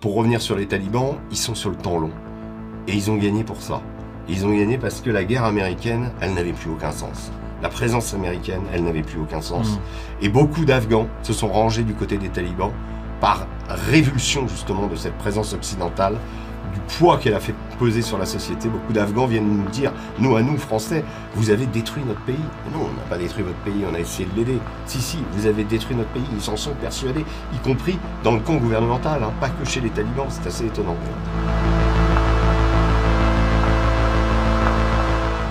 Pour revenir sur les talibans, ils sont sur le temps long. Et ils ont gagné pour ça. Ils ont gagné parce que la guerre américaine, elle n'avait plus aucun sens. La présence américaine, elle n'avait plus aucun sens. Mm. Et beaucoup d'Afghans se sont rangés du côté des talibans par révulsion justement de cette présence occidentale, du poids qu'elle a fait peser sur la société. Beaucoup d'Afghans viennent nous dire, nous à nous Français, vous avez détruit notre pays. Non, on n'a pas détruit votre pays, on a essayé de l'aider. Si, si, vous avez détruit notre pays, ils s'en sont persuadés, y compris dans le camp gouvernemental, hein, pas que chez les talibans, c'est assez étonnant.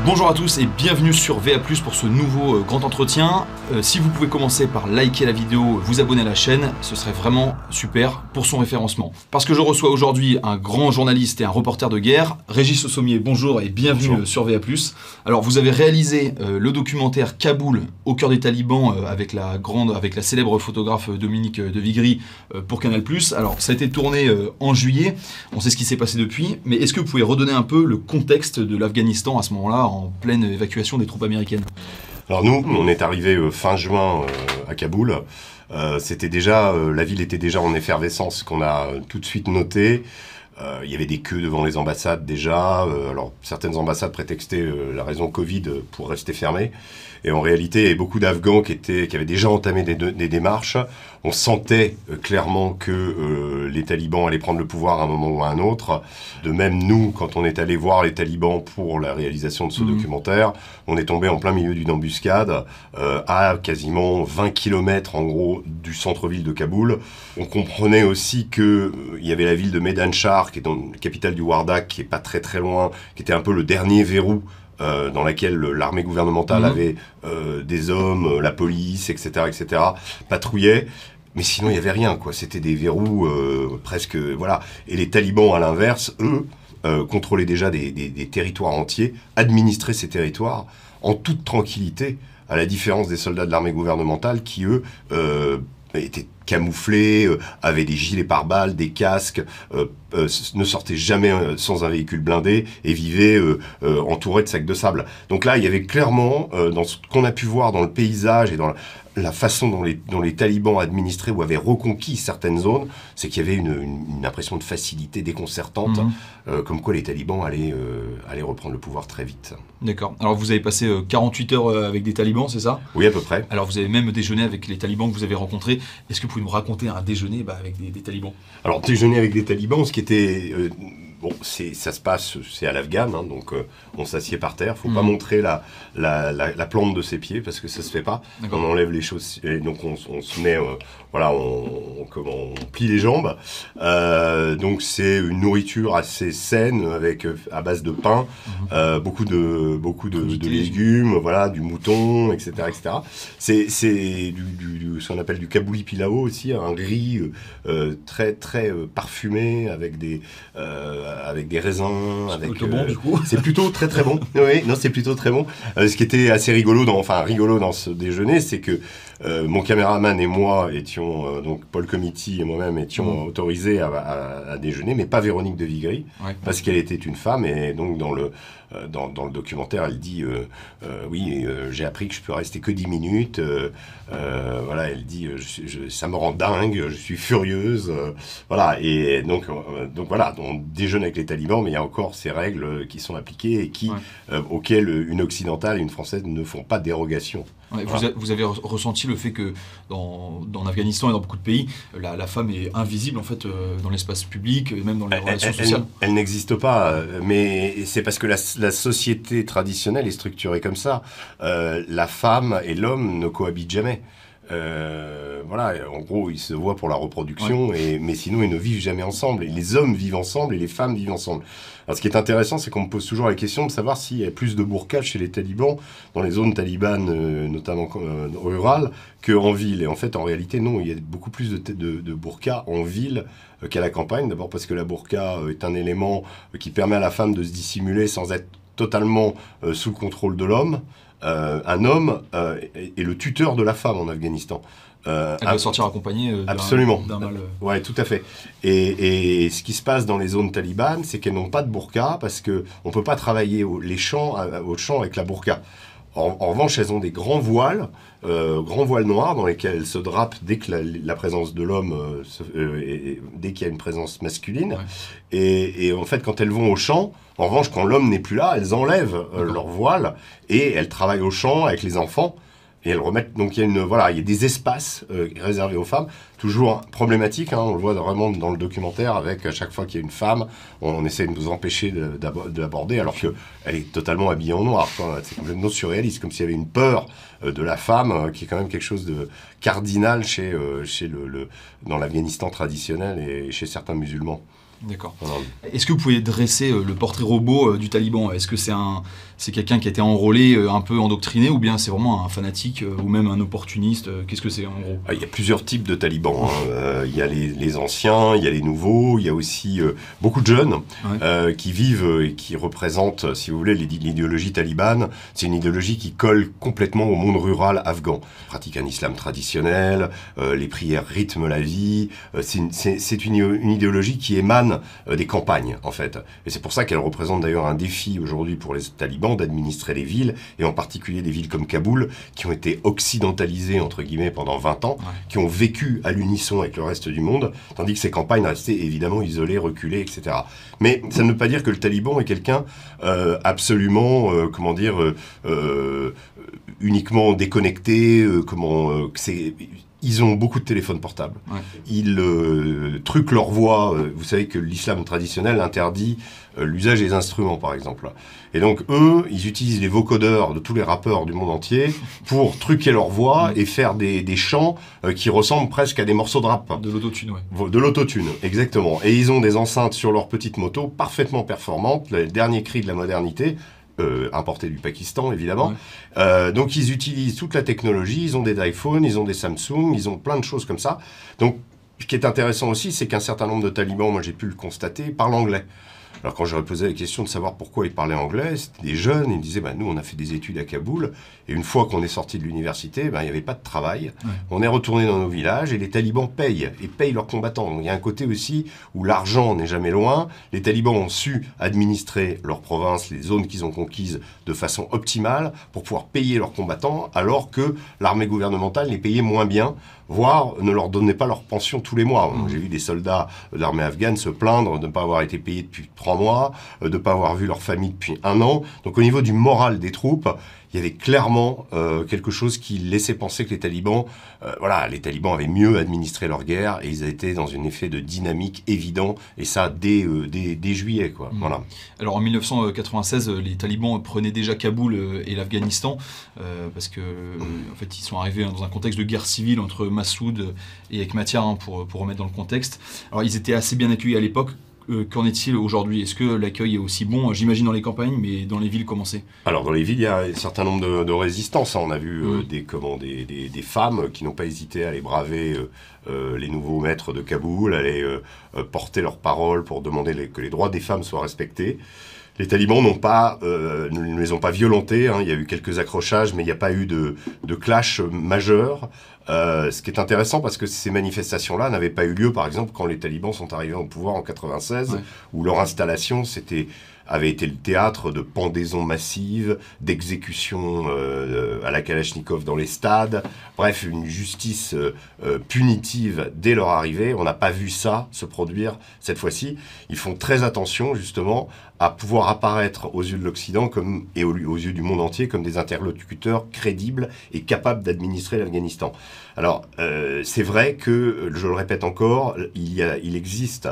Bonjour à tous et bienvenue sur VA+, pour ce nouveau euh, grand entretien. Euh, si vous pouvez commencer par liker la vidéo, vous abonner à la chaîne, ce serait vraiment super pour son référencement. Parce que je reçois aujourd'hui un grand journaliste et un reporter de guerre, Régis Sommier, bonjour et bienvenue Bonjour. euh, sur VA+. Alors vous avez réalisé euh, le documentaire Kaboul au cœur des talibans euh, avec la grande, avec la célèbre photographe Dominique de Vigry pour Canal+. Alors ça a été tourné en juillet, on sait ce qui s'est passé depuis, mais est-ce que vous pouvez redonner un peu le contexte de l'Afghanistan à ce moment-là, en pleine évacuation des troupes américaines Alors nous, on est arrivé euh, fin juin euh, à Kaboul. Euh, C'était déjà, la ville était déjà en effervescence, qu'on a tout de suite noté. Il y avait des queues devant les ambassades déjà. Alors certaines ambassades prétextaient la raison Covid pour rester fermées. Et en réalité, il y avait beaucoup d'Afghans qui qui avaient déjà entamé des, de- des démarches. On sentait euh, clairement que euh, les talibans allaient prendre le pouvoir à un moment ou à un autre. De même, nous, quand on est allé voir les talibans pour la réalisation de ce Mhm. documentaire, on est tombé en plein milieu d'une embuscade euh, à quasiment 20 km en gros du centre-ville de Kaboul. On comprenait aussi que euh, il y avait la ville de Medanchar, qui est dans la capitale du Wardak, qui est pas très très loin, qui était un peu le dernier verrou euh, dans laquelle l'armée gouvernementale Mhm. avait euh, des hommes, euh, la police, etc., etc., patrouillait. Mais sinon, il y avait rien, quoi. C'était des verrous euh, presque, voilà. Et les talibans, à l'inverse, eux, contrôlaient déjà des, des- des territoires entiers, administraient ces territoires en toute tranquillité, à la différence des soldats de l'armée gouvernementale qui, eux, étaient camouflés, euh, avaient des gilets pare-balles, des casques, euh, euh, ne sortaient jamais sans un véhicule blindé et vivaient entourés de sacs de sable. Donc là, il y avait clairement, dans ce qu'on a pu voir dans le paysage et dans la, la façon dont les, dont les talibans administraient ou avaient reconquis certaines zones, c'est qu'il y avait une, une- une impression de facilité déconcertante, Mhm. euh, comme quoi les talibans allaient, euh, allaient reprendre le pouvoir très vite. D'accord. Alors vous avez passé euh, 48 heures avec des talibans, c'est ça? Oui, à peu près. Alors vous avez même déjeuné avec les talibans que vous avez rencontrés. Est-ce que vous pouvez nous raconter un déjeuner bah, avec des, des talibans? Alors déjeuner avec des talibans, ce qui était euh, bon, c'est ça se passe, c'est à l'afghane, hein, donc euh, on s'assied par terre. Faut pas Mhm. montrer la, la, la, la plante de ses pieds parce que ça se fait pas. On enlève les choses, et donc on, se met, euh, voilà, on, on- comment, on plie les jambes. Euh, donc c'est une nourriture assez saine avec à base de pain, Mhm. euh, beaucoup de beaucoup de, légumes, voilà, du mouton, etc., etc. C'est c'est du, du, du- ce qu'on appelle du kabouli pilao aussi, un riz très très parfumé avec des euh, avec des raisins, avec plutôt bon euh, du coup. c'est plutôt très très bon. Oui, non, c'est plutôt très bon. Euh, ce qui était assez rigolo, dans, enfin rigolo dans ce déjeuner, c'est que euh, mon caméraman et moi étions, euh, donc Paul Comiti et moi-même étions Mhm. autorisés à, à- à déjeuner, mais pas Véronique de Vigry, Ouais. parce qu'elle était une femme et donc dans le euh, dans, dans le documentaire, elle dit euh, euh, oui, euh, j'ai appris que je peux rester que 10 minutes. voilà, elle dit euh, je je- ça me rend dingue, je suis furieuse. euh, voilà, et donc euh, donc voilà, on déjeune avec les talibans, mais il y a encore ces règles qui sont appliquées et qui Ouais. euh, auxquelles une occidentale et une française ne font pas dérogation. Ouais, vous, Voilà. a- vous avez re- ressenti le fait que dans, dans l'Afghanistan et dans beaucoup de pays, la, la femme est invisible en fait euh, dans l'espace public et même dans les Elle, relations elle- sociales. elle n'existe pas, euh, mais c'est parce que la, la société traditionnelle est structurée comme ça. Euh, la femme et l'homme ne cohabitent jamais. Euh, voilà, en gros, ils se voient pour la reproduction, et, mais sinon ils ne vivent jamais ensemble. Et les hommes vivent ensemble et les femmes vivent ensemble. Ce qui est intéressant, c'est qu'on me pose toujours la question de savoir s'il y a plus de burqa chez les talibans, dans les zones talibanes, euh, notamment euh, rurales, qu'en ville. Et en fait, en réalité, non, il y a beaucoup plus de, de, en ville euh, qu'à la campagne. D'abord parce que la burqa est un élément qui permet à la femme de se dissimuler sans être totalement sous le contrôle de l'homme. Un homme est le tuteur de la femme en Afghanistan. Euh, Elle doit sortir accompagnée euh, Absolument. d'un mâle. euh, Ouais, tout à fait. Et, et ce qui se passe dans les zones talibanes, c'est qu'elles n'ont pas de burqa parce que on peut pas travailler au, les champs, au champ avec la burqa. En, en revanche, elles ont des grands voiles, euh, grands voiles noirs dans lesquels elles se drapent dès que la, la présence de l'homme, euh, dès qu'il y a une présence masculine. Ouais. Et, et en fait, quand elles vont au champ, en revanche, quand l'homme n'est plus là, elles enlèvent leur voile et elles travaillent au champ avec les enfants. Et elles remettent. Donc il y a une voilà, il y a des espaces euh, réservés aux femmes, toujours problématique. Hein, on le voit vraiment dans le documentaire avec à chaque fois qu'il y a une femme, on, essaie de nous empêcher de, de l'aborder, alors que elle est totalement habillée en noir. C'est complètement surréaliste, comme s'il y avait une peur euh, de la femme, euh, qui est quand même quelque chose de cardinal chez euh, chez le, le- dans l'Afghanistan traditionnel et chez certains musulmans. D'accord. Est-ce que vous pouvez dresser euh, le portrait robot euh, du taliban? Est-ce que c'est un, c'est quelqu'un qui a été enrôlé, euh, un peu endoctriné, ou bien c'est vraiment un fanatique ou même un opportuniste Qu'est-ce que c'est en gros? Ah, Il y a plusieurs types de talibans. hein. Il y a les, les anciens, il y a les nouveaux, il y a aussi beaucoup de jeunes euh, qui vivent et qui représentent, si vous voulez, l'idé- l'idéologie talibane. C'est une idéologie qui colle complètement au monde rural afghan. Ils pratiquent un islam traditionnel, euh, les prières rythment la vie. C'est une idéologie qui émane euh, des campagnes, en fait. Et c'est pour ça qu'elle représente d'ailleurs un défi aujourd'hui pour les talibans d'administrer les villes, et en particulier des villes comme Kaboul, qui ont été occidentalisées, entre guillemets, pendant 20 ans, Ouais. qui ont vécu à l'unisson avec le reste du monde, tandis que ces campagnes restaient évidemment isolées, reculées, etc. Mais ça ne veut pas dire que le taliban est quelqu'un euh, absolument, euh, comment dire, euh, uniquement déconnecté, comment, c'est... Ils ont beaucoup de téléphones portables. Ouais. Ils euh, truquent leur voix. Euh, Vous savez que l'islam traditionnel interdit euh, l'usage des instruments, par exemple. Et donc, eux, ils utilisent les vocodeurs de tous les rappeurs du monde entier pour truquer leur voix et faire des, des chants euh, qui ressemblent presque à des morceaux de rap. De l'autotune, ouais. De l'autotune, exactement. Et ils ont des enceintes sur leur petite moto parfaitement performantes, le dernier cri de la modernité, euh, importé du Pakistan évidemment. Ouais. Euh, donc ils utilisent toute la technologie, ils ont des iPhones, ils ont des Samsung, ils ont plein de choses comme ça. Donc ce qui est intéressant aussi, c'est qu'un certain nombre de talibans, moi j'ai pu le constater, parlent anglais. Alors quand j'aurais posé la question de savoir pourquoi ils parlaient anglais, c'était des jeunes, ils me disaient, bah, nous on a fait des études à Kaboul, et une fois qu'on est sorti de l'université, bah, il n'y avait pas de travail, Ouais. on est retourné dans nos villages, et les talibans payent, et payent leurs combattants. Donc il y a un côté aussi où l'argent n'est jamais loin, les talibans ont su administrer leur province, les zones qu'ils ont conquises de façon optimale, pour pouvoir payer leurs combattants, alors que l'armée gouvernementale les payait moins bien, voire ne leur donnait pas leur pension tous les mois. J'ai vu des soldats de l'armée afghane se plaindre de ne pas avoir été payés depuis trois mois, euh, de ne pas avoir vu leur famille depuis un an. Donc au niveau du moral des troupes, il y avait clairement euh, quelque chose qui laissait penser que les talibans, euh, voilà, les talibans avaient mieux administré leur guerre et ils étaient dans un effet de dynamique évident et ça dès, euh, dès, dès juillet, quoi. Mhm. Voilà. Alors en 1996, euh, les talibans prenaient déjà Kaboul et l'Afghanistan, parce que en fait ils sont arrivés hein, dans un contexte de guerre civile entre Massoud et Ekmatia, hein, pour, pour remettre dans le contexte. Alors ils étaient assez bien accueillis à l'époque. Euh, Qu'en est-il aujourd'hui? Est-ce que l'accueil est aussi bon J'imagine dans les campagnes, mais dans les villes, comment c'est? Alors dans les villes, il y a un certain nombre de, de résistances. hein. On a vu euh, Mhm. des, comment, des, des, des femmes qui n'ont pas hésité à aller braver euh, les nouveaux maîtres de Kaboul, à aller porter leur parole pour demander les- que les droits des femmes soient respectés. Les talibans n'ont pas, euh, ne ne les ont pas violentés. hein. Il y a eu quelques accrochages, mais il n'y a pas eu de, de clash majeur. Euh, ce qui est intéressant parce que ces manifestations-là n'avaient pas eu lieu, par exemple, quand les talibans sont arrivés au pouvoir en 96, Ouais. où leur installation c'était avait été le théâtre de pendaisons massives, d'exécutions euh, à la Kalachnikov dans les stades, bref, une justice euh, euh, punitive dès leur arrivée. On n'a pas vu ça se produire cette fois-ci. Ils font très attention justement à pouvoir apparaître aux yeux de l'Occident comme et aux, yeux du monde entier comme des interlocuteurs crédibles et capables d'administrer l'Afghanistan. Alors, euh, c'est vrai que, je le répète encore, il, existe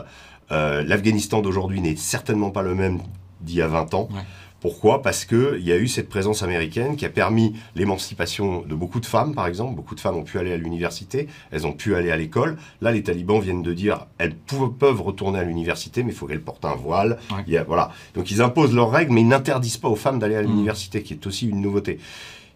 euh, l'Afghanistan d'aujourd'hui n'est certainement pas le même d'il y a 20 ans. Ouais. Pourquoi? Parce qu'il y a eu cette présence américaine qui a permis l'émancipation de beaucoup de femmes, par exemple. Beaucoup de femmes ont pu aller à l'université, elles ont pu aller à l'école. Là, les talibans viennent de dire elles peuvent retourner à l'université, mais il faut qu'elles portent un voile. Ouais. Il y a- voilà. Donc ils imposent leurs règles, mais ils n'interdisent pas aux femmes d'aller à Mhm. l'université, qui est aussi une nouveauté.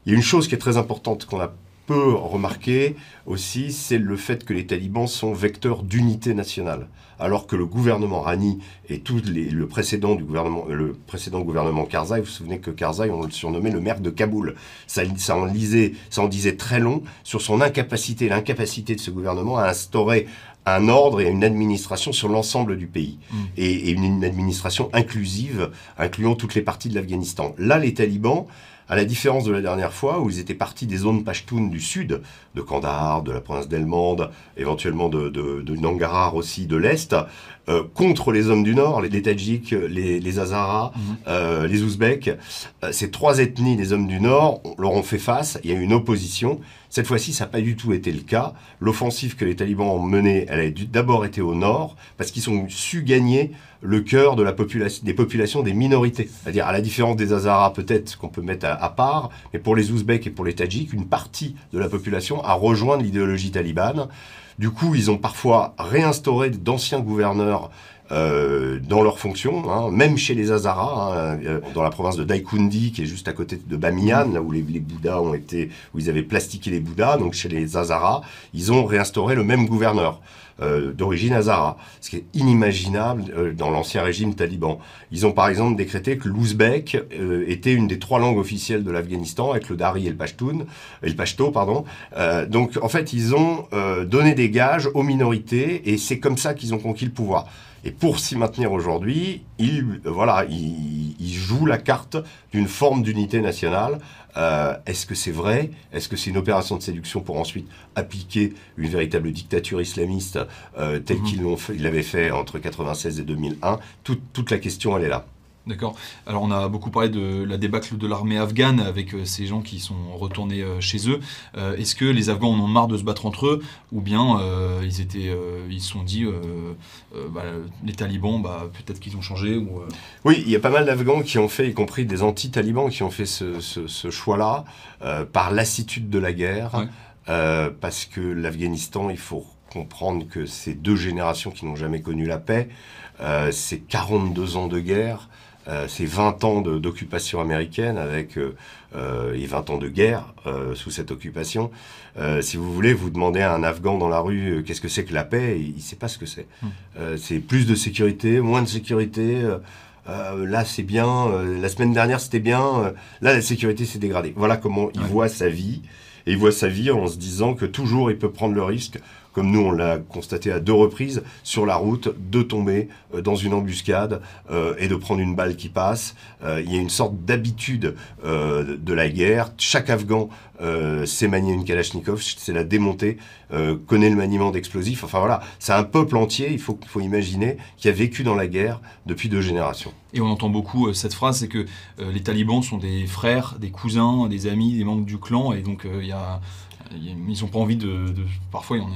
Il y a une chose qui est très importante qu'on a peu remarqué aussi, c'est le fait que les talibans sont vecteurs d'unité nationale, alors que le gouvernement Rani et tout les- le précédent du gouvernement, le précédent gouvernement Karzai, vous vous souvenez que Karzai, on le surnommait le maire de Kaboul. Ça, ça en lisait, ça en disait très long sur son incapacité, l'incapacité de ce gouvernement à instaurer un ordre et une administration sur l'ensemble du pays Mm. et, et une, une administration inclusive, incluant toutes les parties de l'Afghanistan. Là, les talibans À la différence de la dernière fois où ils étaient partis des zones pashtunes du sud, de Kandahar, de la province d'Helmand, éventuellement de, de, aussi de l'est, euh, contre les hommes du Nord, les, les Tadjiks, les, les Hazaras, Mhm. euh, les Ouzbeks. Euh, ces trois ethnies des hommes du Nord on- leur ont fait face, il y a eu une opposition. Cette fois-ci, ça n'a pas du tout été le cas. L'offensive que les talibans ont menée, elle a d'abord été au nord, parce qu'ils ont su gagner le cœur de la population, des populations des minorités. C'est-à-dire, à la différence des Hazaras, peut-être qu'on peut mettre à, à part, mais pour les Ouzbeks et pour les Tadjiks, une partie de la population a rejoint l'idéologie talibane. Du coup, ils ont parfois réinstauré d'anciens gouverneurs euh, dans leurs fonctions, hein, même chez les Hazaras, hein, euh, dans la province de Daikundi, qui est juste à côté de Bamiyan, là où les, les Bouddhas ont été, où ils avaient plastiqué les Bouddhas, donc chez les Hazaras, ils ont réinstauré le même gouverneur. euh, d'origine Hazara, ce qui est inimaginable euh, dans l'ancien régime taliban. Ils ont par exemple décrété que l'ouzbek euh, était une des trois langues officielles de l'Afghanistan, avec le dari et le pashtun, et le pashto, pardon. Euh, donc en fait, ils ont euh, donné des gages aux minorités, et c'est comme ça qu'ils ont conquis le pouvoir. Et pour s'y maintenir aujourd'hui, euh, voilà, ils, ils jouent la carte d'une forme d'unité nationale. Euh, Est-ce que c'est vrai? Est-ce que c'est une opération de séduction pour ensuite appliquer une véritable dictature islamiste euh, telle Mhm. qu'ils l'avaient fait entre 96 et 2001 Toute- toute la question, elle est là. D'accord. Alors on a beaucoup parlé de la débâcle de l'armée afghane avec euh, ces gens qui sont retournés euh, chez eux. Euh, Est-ce que les Afghans en ont marre de se battre entre eux ou bien ils étaient, ils se sont dit bah, les talibans, bah, peut-être qu'ils ont changé ou. Oui, il y a pas mal d'Afghans qui ont fait, y compris des anti-talibans, qui ont fait ce, ce- ce choix-là par lassitude de la guerre, Ouais. parce que l'Afghanistan, il faut comprendre que c'est deux générations qui n'ont jamais connu la paix, c'est 42 ans de guerre, euh, c'est 20 ans d'occupation américaine avec euh, euh, et 20 ans de guerre sous cette occupation. Si vous voulez, vous demandez à un Afghan dans la rue qu'est-ce que c'est que la paix, il ne sait pas ce que c'est. Euh, c'est plus de sécurité, moins de sécurité. euh, là, c'est bien. euh, la semaine dernière, c'était bien. euh, là, la sécurité s'est dégradée. Voilà comment il Ouais. voit sa vie. Et il voit sa vie en se disant que toujours il peut prendre le risque, comme nous on l'a constaté à deux reprises, sur la route, de tomber euh, dans une embuscade euh, et de prendre une balle qui passe. Euh, il y a une sorte d'habitude de la guerre. Chaque Afghan sait manier une Kalachnikov, c'est la démonter, connaît le maniement d'explosifs. Enfin voilà, c'est un peuple entier, il faut, faut imaginer, qui a vécu dans la guerre depuis deux générations. Et on entend beaucoup cette phrase, c'est que les talibans sont des frères, des cousins, des amis, des membres du clan, et donc il y a- ils n'ont pas envie de, de- Parfois, une-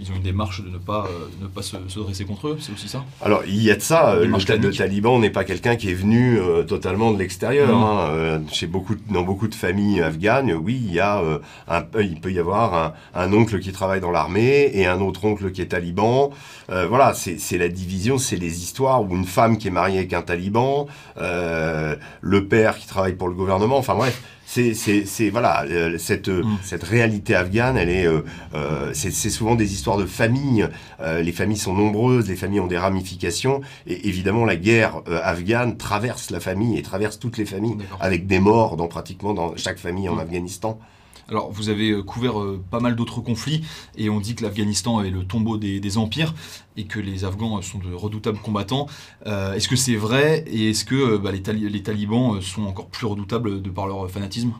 ils ont une démarche de ne pas, euh, de ne pas se, se dresser contre eux, c'est aussi ça? Alors, il y a de ça. euh, Le, taliban n'est pas quelqu'un qui est venu euh, totalement de l'extérieur. Mm. hein. Euh, chez beaucoup, dans beaucoup de familles afghanes, oui, il y a euh, un, il peut y avoir un, un oncle qui travaille dans l'armée et un autre oncle qui est taliban. Voilà, c'est c'est la division, c'est les histoires où une femme qui est mariée avec un taliban, le père qui travaille pour le gouvernement. Enfin bref. C'est, voilà, euh, cette, euh, Mm. cette réalité afghane, elle est, euh, euh, c'est, souvent des histoires de famille. Euh, les familles sont nombreuses, les familles ont des ramifications, et évidemment la guerre euh, afghane traverse la famille et traverse toutes les familles, avec des morts dans pratiquement dans chaque famille en Mm. Afghanistan. Alors, vous avez euh, couvert euh, pas mal d'autres conflits, et on dit que l'Afghanistan est le tombeau des, empires, et que les Afghans euh, sont de redoutables combattants. Est-ce que c'est vrai, et est-ce que bah, les, tali- les talibans sont encore plus redoutables de par leur fanatisme?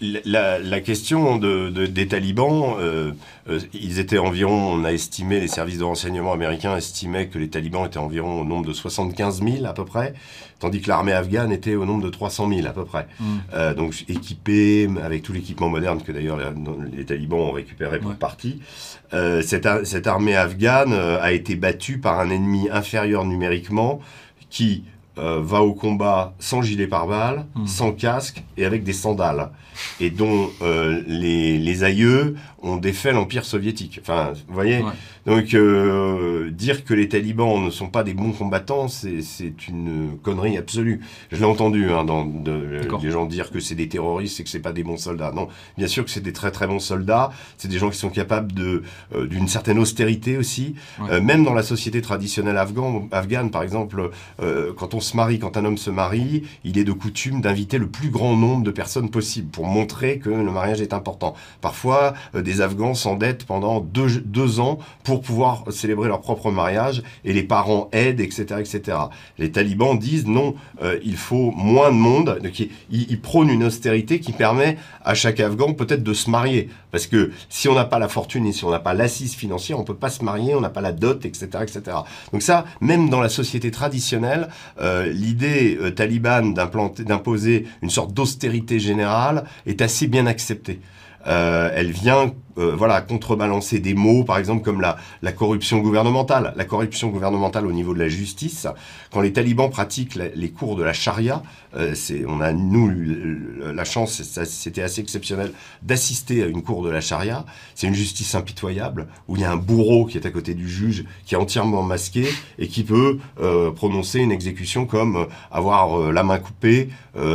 La- question de, de- des talibans, euh, euh, ils étaient environ, on a estimé, les services de renseignement américains estimaient que les talibans étaient environ au nombre de 75 000 à peu près, tandis que l'armée afghane était au nombre de 300 000 à peu près. Euh, donc équipés avec tout l'équipement moderne que d'ailleurs les, les talibans ont récupéré pour Ouais. partie. Cette, ar- cette armée afghane a été battue par un ennemi inférieur numériquement qui euh, va au combat sans gilet pare-balles, Mm. sans casque et avec des sandales, et dont euh, les, les aïeux ont défait l'Empire soviétique. Enfin, vous voyez Ouais. Donc, euh, dire que les talibans ne sont pas des bons combattants, c'est une connerie absolue. Je l'ai entendu, hein, dans de, des gens dire que c'est des terroristes et que c'est pas des bons soldats. Non, bien sûr que c'est des très très bons soldats. C'est des gens qui sont capables de euh, d'une certaine austérité aussi. Ouais. Euh, même dans la société traditionnelle afghane, afghane, par exemple, euh, quand on se marie, quand un homme se marie, il est de coutume d'inviter le plus grand nombre de personnes possible pour montrer que le mariage est important. Parfois, euh, des Afghans s'endettent pendant deux, deux ans pour pouvoir célébrer leur propre mariage et les parents aident, etc., etc. Les talibans disent non, euh, il faut moins de monde. Donc, ils, prônent une austérité qui permet à chaque Afghan peut-être de se marier. Parce que si on n'a pas la fortune et si on n'a pas l'assise financière, on peut pas se marier, on n'a pas la dot, etc., etc. Donc ça, même dans la société traditionnelle, euh, l'idée euh, talibane d'imposer une sorte d'austérité générale est assez bien acceptée. Euh, elle vient euh, voilà, contrebalancer des mots, par exemple, comme la, la, corruption gouvernementale. La corruption gouvernementale au niveau de la justice, quand les talibans pratiquent les cours de la charia, euh, on a, nous, la chance, c'était assez exceptionnel, d'assister à une cour de la charia. C'est une justice impitoyable, où il y a un bourreau qui est à côté du juge, qui est entièrement masqué, et qui peut euh, prononcer une exécution comme euh, avoir euh, la main coupée,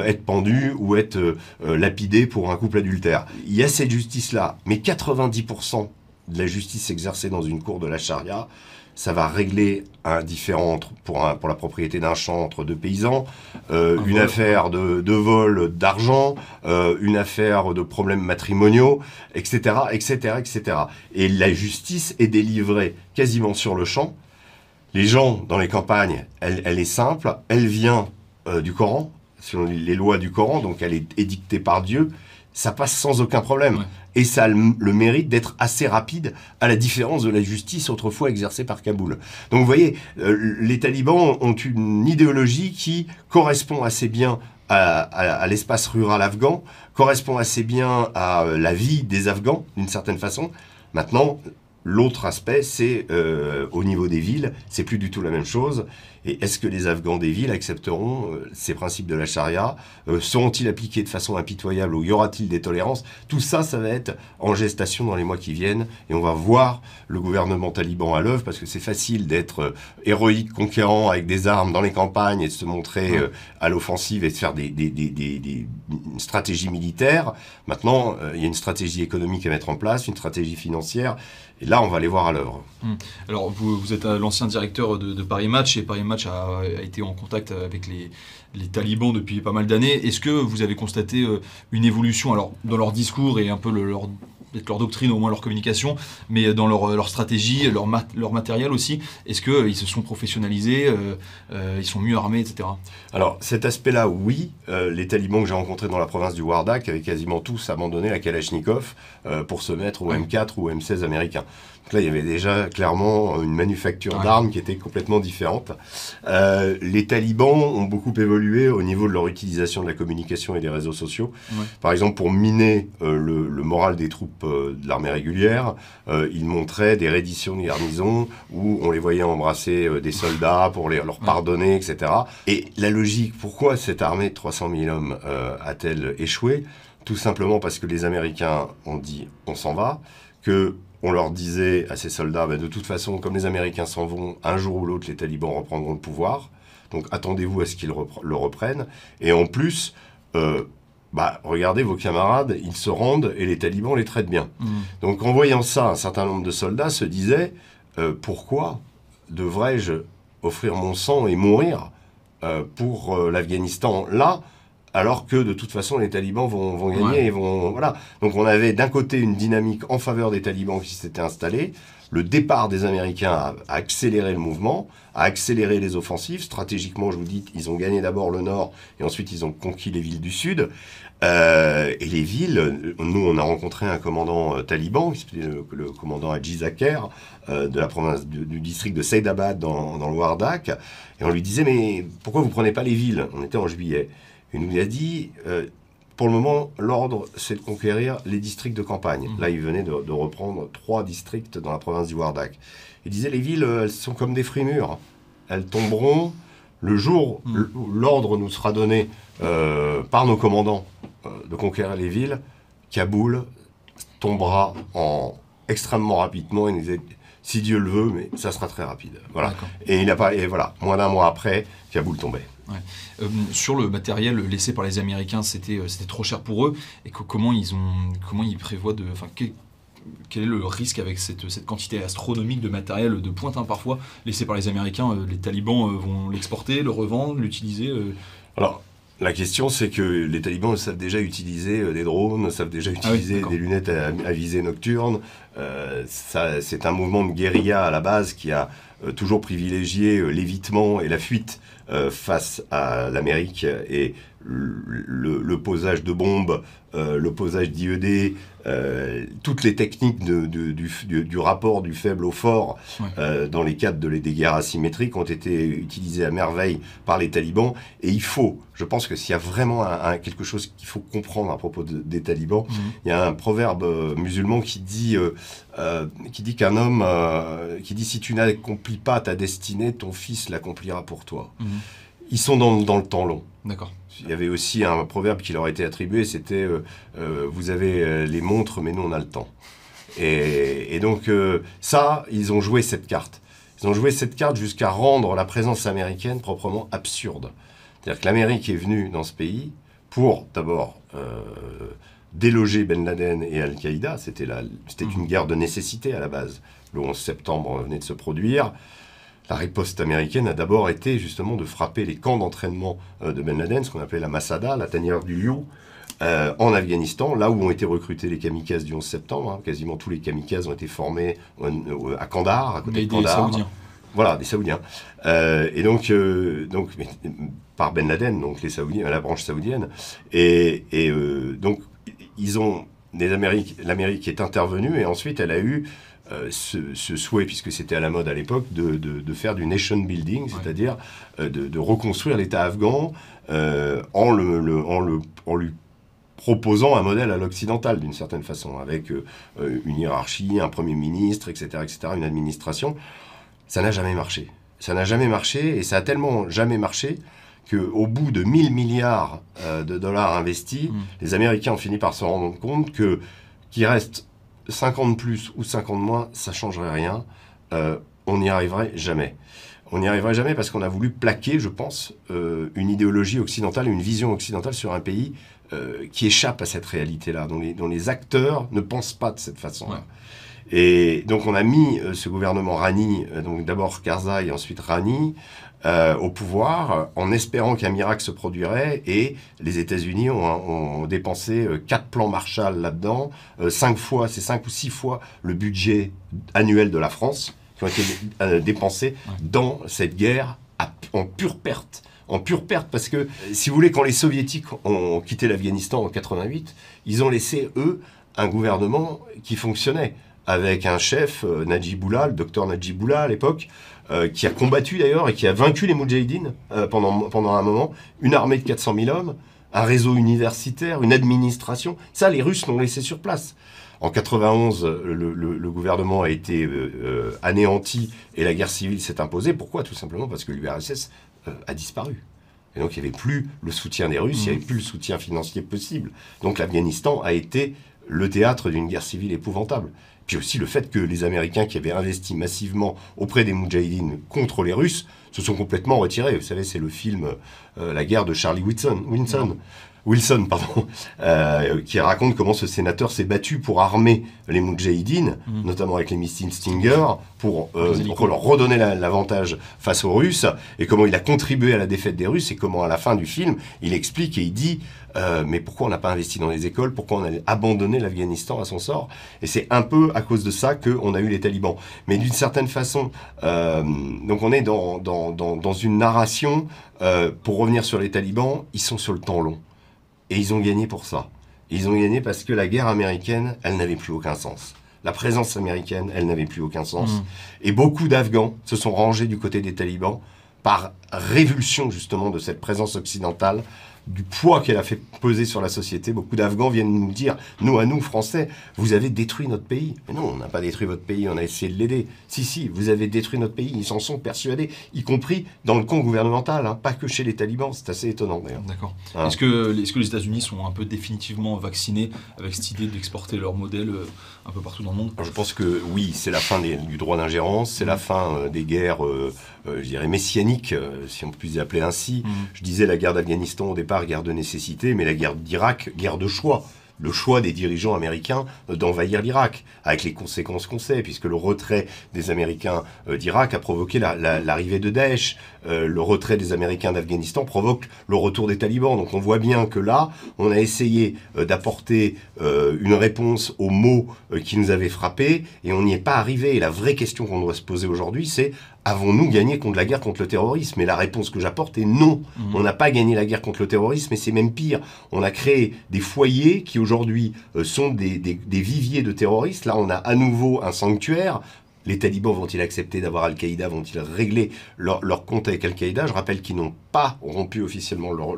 être pendu, ou être lapidé pour un couple adultère. Il y a cette justice-là, mais 80 90% de la justice exercée dans une cour de la charia, ça va régler un différent pour, pour la propriété d'un champ entre deux paysans, euh, une affaire de, de vol d'argent, euh, une affaire de problèmes matrimoniaux, etc., etc., etc. Et la justice est délivrée quasiment sur le champ. Les gens dans les campagnes, elle, elle est simple, elle vient euh, du Coran, selon les lois du Coran, donc elle est édictée par Dieu, ça passe sans aucun problème. Et ça a le, mérite d'être assez rapide, à la différence de la justice autrefois exercée par Kaboul. Donc vous voyez, euh, les talibans ont une idéologie qui correspond assez bien à, l'espace rural afghan, correspond assez bien à euh, la vie des Afghans, d'une certaine façon. Maintenant, L'autre aspect, c'est euh, au niveau des villes, c'est plus du tout la même chose. Et est-ce que les Afghans des villes accepteront euh, ces principes de la charia euh, Seront-ils appliqués de façon impitoyable ou y aura-t-il des tolérances? Tout ça, ça va être en gestation dans les mois qui viennent. Et on va voir le gouvernement taliban à l'œuvre, parce que c'est facile d'être héroïque, conquérant avec des armes dans les campagnes et de se montrer à l'offensive et de faire des, des, des, des, une stratégie militaire. Maintenant, il y a une stratégie économique à mettre en place, une stratégie financière. Et là, on va les voir à l'œuvre. Hmm. Alors, vous, êtes l'ancien directeur de, Paris Match et Paris Match a, été en contact avec les, talibans depuis pas mal d'années. Est-ce que vous avez constaté euh, une évolution alors, dans leur discours et un peu leur, leur doctrine, au moins leur communication, mais dans leur, leur stratégie, leur, leur matériel aussi Est-ce qu'ils euh, se sont professionnalisés, euh, ils sont mieux armés, etc. Alors, cet aspect-là, oui. les talibans que j'ai rencontrés dans la province du Wardak avaient quasiment tous abandonné la Kalachnikov pour se mettre au M4 ou au M16 américain. Donc là, il y avait déjà clairement une manufacture d'armes qui était complètement différente. Euh, les talibans ont beaucoup évolué au niveau de leur utilisation de la communication et des réseaux sociaux. Par exemple, pour miner euh, le, moral des troupes euh, de l'armée régulière, ils montraient des redditions de garnison où on les voyait embrasser des soldats pour les, leur pardonner, etc. Et la logique, pourquoi cette armée de 300 000 hommes a-t-elle échoué? Tout simplement parce que les Américains ont dit on s'en va, que on leur disait à ces soldats, ben, de toute façon, comme les Américains s'en vont, un jour ou l'autre, les talibans reprendront le pouvoir. Donc attendez-vous à ce qu'ils le reprennent. Et en plus, euh, bah, regardez vos camarades, ils se rendent et les talibans les traitent bien. Mmh. Donc en voyant ça, un certain nombre de soldats se disaient, euh, pourquoi devrais-je offrir mon sang et mourir euh, pour l'Afghanistan là alors que de toute façon les talibans vont, gagner et vont voilà. Donc on avait d'un côté une dynamique en faveur des talibans qui s'était installée, le départ des Américains a, accéléré le mouvement, a accéléré les offensives. Stratégiquement, je vous dis, ils ont gagné d'abord le nord et ensuite ils ont conquis les villes du sud. Euh, et les villes, nous on a rencontré un commandant euh, taliban, le, le, commandant Haji Zakher, euh, de la province du, district de Saïdabad dans, dans le Wardak, et on lui disait mais pourquoi vous prenez pas les villes? On était en juillet. Il nous a dit, euh, pour le moment, l'ordre, c'est de conquérir les districts de campagne. Mmh. Là, il venait de, reprendre trois districts dans la province du Wardak. Il disait, les villes, elles sont comme des frimures. Elles tomberont le jour où l'ordre nous sera donné euh, par nos commandants euh, de conquérir les villes. Kaboul tombera en extrêmement rapidement. Il nous disait, si Dieu le veut, mais ça sera très rapide. Voilà. Et il n'a pas, et voilà, moins d'un mois après, Kaboul tombait. Euh, sur le matériel laissé par les Américains, c'était euh, c'était trop cher pour eux. Et comment ils ont comment ils prévoient de, enfin quel, est le risque avec cette, cette, quantité astronomique de matériel de pointe hein, parfois laissé par les Américains euh, Les talibans vont l'exporter, le revendre, l'utiliser Alors La question, c'est que les talibans savent déjà utiliser euh, des drones, savent déjà Ah oui, utiliser des lunettes à, à visée nocturne. Euh, c'est un mouvement de guérilla à la base qui a euh, toujours privilégié euh, l'évitement et la fuite euh, face à l'Amérique et le, posage de bombes, euh, le posage d'IED, euh, toutes les techniques de- de- du, du- du rapport du faible au fort euh, dans les cadres de, les- des guerres asymétriques ont été utilisées à merveille par les talibans. Et il faut, je pense que s'il y a vraiment un- un- quelque chose qu'il faut comprendre à propos de- des talibans, Mhm. il y a un proverbe musulman qui dit, qui dit qu'un homme, qui dit si tu n'accomplis pas ta destinée, ton fils l'accomplira pour toi. Mhm. Ils sont dans, dans le temps long. D'accord. Il y avait aussi un proverbe qui leur a été attribué, c'était euh, euh, vous avez euh, les montres, mais nous on a le temps. Et, et donc euh, ça, ils ont joué cette carte. Ils ont joué cette carte jusqu'à rendre la présence américaine proprement absurde. C'est-à-dire que l'Amérique est venue dans ce pays pour d'abord déloger Ben Laden et Al-Qaïda. C'était c'était une guerre de nécessité à la base. Le 11 septembre venait de se produire. La riposte américaine a d'abord été justement de frapper les camps d'entraînement euh, de Ben Laden, ce qu'on appelait la Masada, la tanière du lion, euh, en Afghanistan, là où ont été recrutés les kamikazes du 11 septembre. hein. Quasiment tous les kamikazes ont été formés euh, à Kandahar, à côté Mais de des Kandahar. Saoudiens. Voilà, des Saoudiens. Euh, et donc, euh, donc par Ben Laden, donc les Saoudiens, la branche saoudienne. Et, et, euh, donc, ils ont, l'Amérique est intervenue et ensuite elle a eu euh, ce, ce souhait, puisque c'était à la mode à l'époque, de, de- de faire du nation building, c'est-à-dire euh, de, de reconstruire l'État afghan euh, en, le, le- en, le, en lui proposant un modèle à l'occidental d'une certaine façon, avec une hiérarchie, un premier ministre, etc., etc., une administration. Ça n'a jamais marché. Ça n'a jamais marché et ça a tellement jamais marché qu'au bout de 1000 milliards de dollars investis, Mm. les Américains ont fini par se rendre compte que qu'il reste 50 plus ou 50 moins, ça changerait rien. Euh, on n'y arriverait jamais. On n'y arriverait jamais parce qu'on a voulu plaquer, je pense, euh, une idéologie occidentale, une vision occidentale sur un pays euh, qui échappe à cette réalité-là, dont les, dont les acteurs ne pensent pas de cette façon-là. Ouais. Et donc on a mis euh, ce gouvernement Rani, euh, donc d'abord Karzai, ensuite Rani, euh, au pouvoir, en espérant qu'un miracle se produirait. Et les États-Unis ont, ont dépensé euh, quatre plans Marshall là-dedans, euh, cinq fois, c'est cinq ou six fois le budget annuel de la France qui ont été euh, dépensés dans cette guerre à- en pure perte. En pure perte, parce que, si vous voulez, quand les Soviétiques ont quitté l'Afghanistan en 88, ils ont laissé, eux, un gouvernement qui fonctionnait, avec un chef, Najibullah, le docteur Najibullah à l'époque, euh, qui a combattu d'ailleurs et qui a vaincu les Moudjahidines euh, pendant, pendant un moment, une armée de 400 000 hommes, un réseau universitaire, une administration. Ça, les Russes l'ont laissé sur place. En 91, le, le- le gouvernement a été euh, euh, anéanti et la guerre civile s'est imposée. Pourquoi? Tout simplement parce que l'URSS euh, a disparu. Et donc il n'y avait plus le soutien des Russes, il n'y avait plus le soutien financier possible. Donc l'Afghanistan a été le théâtre d'une guerre civile épouvantable. Puis aussi le fait que les Américains qui avaient investi massivement auprès des Moudjahidines contre les Russes se sont complètement retirés. Vous savez, c'est le film euh, La guerre de Charlie Wilson, Wilson, Wilson pardon, euh, qui raconte comment ce sénateur s'est battu pour armer les Moudjahidines, Mhm. notamment avec les missiles Stinger, pour, euh, pour leur redonner la- l'avantage face aux Russes, et comment il a contribué à la défaite des Russes, et comment à la fin du film, il explique et il dit euh, mais pourquoi on n'a pas investi dans les écoles Pourquoi on a abandonné l'Afghanistan à son sort Et c'est un peu à cause de ça qu'on a eu les talibans. Mais d'une certaine façon, euh, donc on est dans, dans, dans, dans une narration, euh, pour revenir sur les talibans, ils sont sur le temps long. Et ils ont gagné pour ça. Ils ont gagné parce que la guerre américaine, elle n'avait plus aucun sens. La présence américaine, elle n'avait plus aucun sens. Mhm. Et beaucoup d'Afghans se sont rangés du côté des talibans par révulsion justement de cette présence occidentale, du poids qu'elle a fait peser sur la société. Beaucoup d'Afghans viennent nous dire, nous à nous Français, vous avez détruit notre pays. Mais non, on n'a pas détruit votre pays, on a essayé de l'aider. Si, si, vous avez détruit notre pays, ils s'en sont persuadés, y compris dans le camp gouvernemental, hein, pas que chez les talibans, c'est assez étonnant d'ailleurs. D'accord. Ah. Est-ce que, que les États-Unis sont un peu définitivement vaccinés avec cette idée d'exporter leur modèle euh, un peu partout dans le monde je pense que oui, c'est la fin des- du droit d'ingérence, c'est la fin euh, des guerres, euh, euh, je dirais, messianiques, si on peut les appeler ainsi. Mhm. Je disais la guerre d'Afghanistan au départ, guerre de nécessité, mais la guerre d'Irak, guerre de choix. Le choix des dirigeants américains d'envahir l'Irak, avec les conséquences qu'on sait, puisque le retrait des Américains d'Irak a provoqué l'arrivée de Daesh, le retrait des Américains d'Afghanistan provoque le retour des talibans. Donc on voit bien que là, on a essayé d'apporter une réponse aux mots qui nous avaient frappés, et on n'y est pas arrivé. Et la vraie question qu'on doit se poser aujourd'hui, c'est avons-nous gagné contre la guerre contre le terrorisme? Et la réponse que j'apporte est non. Mhm. On n'a pas gagné la guerre contre le terrorisme, et c'est même pire. On a créé des foyers qui aujourd'hui euh, sont des, viviers de terroristes. Là, on a à nouveau un sanctuaire. Les talibans vont-ils accepter d'avoir Al-Qaïda? Vont-ils régler leur, compte avec Al-Qaïda? Je rappelle qu'ils n'ont pas rompu officiellement leur,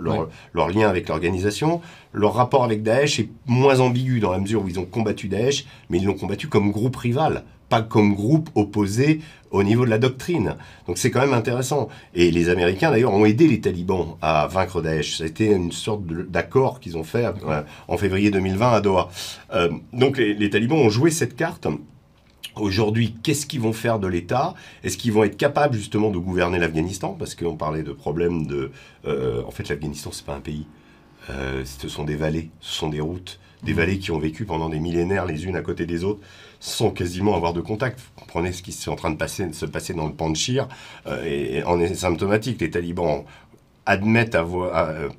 leur lien avec l'organisation. Leur rapport avec Daesh est moins ambigu dans la mesure où ils ont combattu Daesh, mais ils l'ont combattu comme groupe rival pas comme groupe opposé au niveau de la doctrine. Donc c'est quand même intéressant. Et les Américains d'ailleurs ont aidé les talibans à vaincre Daesh. C'était une sorte d'accord qu'ils ont fait euh, en février 2020 à Doha. Euh, donc les, talibans ont joué cette carte. Aujourd'hui, qu'est-ce qu'ils vont faire de l'État? Est-ce qu'ils vont être capables justement de gouverner l'Afghanistan? Parce qu'on parlait de problèmes de... Euh, en fait, l'Afghanistan, c'est pas un pays. ce sont des vallées, ce sont des routes, des vallées qui ont vécu pendant des millénaires les unes à côté des autres sans quasiment avoir de contact. Vous comprenez ce qui est en train de, passer, de se passer dans le Panchir euh, et, en est symptomatique. Les talibans admettent avoir, euh,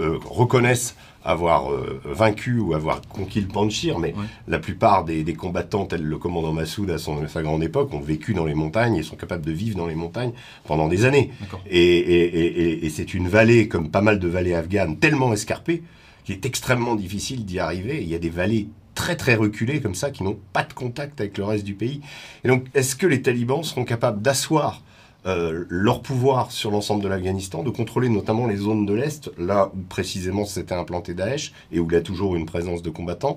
euh, reconnaissent avoir vaincu ou avoir conquis le Panchir, mais la plupart des, combattants, tels le commandant Massoud à, son, sa grande époque, ont vécu dans les montagnes et sont capables de vivre dans les montagnes pendant des années. Et, et c'est une vallée, comme pas mal de vallées afghanes, tellement escarpée qu'il est extrêmement difficile d'y arriver. Il y a des vallées très très reculés comme ça, qui n'ont pas de contact avec le reste du pays. Et donc, est-ce que les talibans seront capables d'asseoir euh, leur pouvoir sur l'ensemble de l'Afghanistan, de contrôler notamment les zones de l'Est, là où précisément s'était implanté Daesh et où il y a toujours une présence de combattants.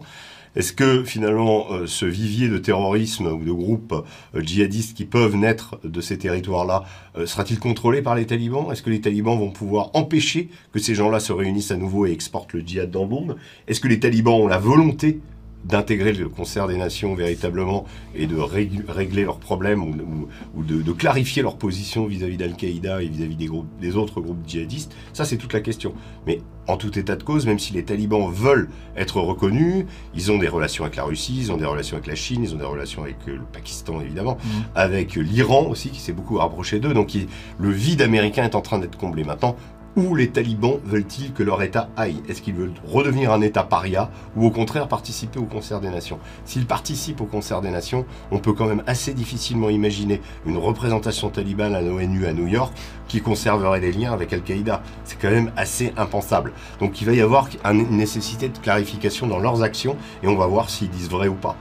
Est-ce que finalement euh, ce vivier de terrorisme ou de groupes euh, djihadistes qui peuvent naître de ces territoires-là sera-t-il contrôlé par les talibans? Est-ce que les talibans vont pouvoir empêcher que ces gens-là se réunissent à nouveau et exportent le djihad dans le Est-ce que les talibans ont la volonté d'intégrer le concert des nations véritablement et de régler leurs problèmes ou, de, clarifier leur position vis-à-vis d'Al-Qaïda et vis-à-vis des, groupes, des autres groupes djihadistes, ça c'est toute la question. Mais en tout état de cause, même si les talibans veulent être reconnus, ils ont des relations avec la Russie, ils ont des relations avec la Chine, ils ont des relations avec euh, le Pakistan évidemment, mmh. avec l'Iran aussi qui s'est beaucoup rapproché d'eux. Donc le vide américain est en train d'être comblé. Maintenant, où les talibans veulent-ils que leur État aille? Est-ce qu'ils veulent redevenir un État paria ou au contraire participer au concert des nations? S'ils participent au concert des nations, on peut quand même assez difficilement imaginer une représentation talibane à l'ONU à New York qui conserverait des liens avec Al-Qaïda. C'est quand même assez impensable. Donc il va y avoir une nécessité de clarification dans leurs actions et on va voir s'ils disent vrai ou pas.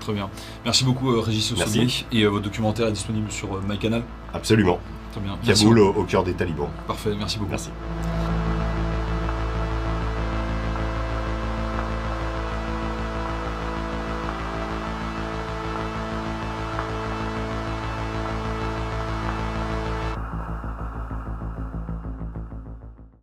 Très bien. Merci beaucoup euh, Régis Ossolier. Et euh, votre documentaire est disponible sur euh, MyCanal Absolument. Très bien. Kaboul au, au cœur des talibans. Parfait, merci beaucoup. Merci.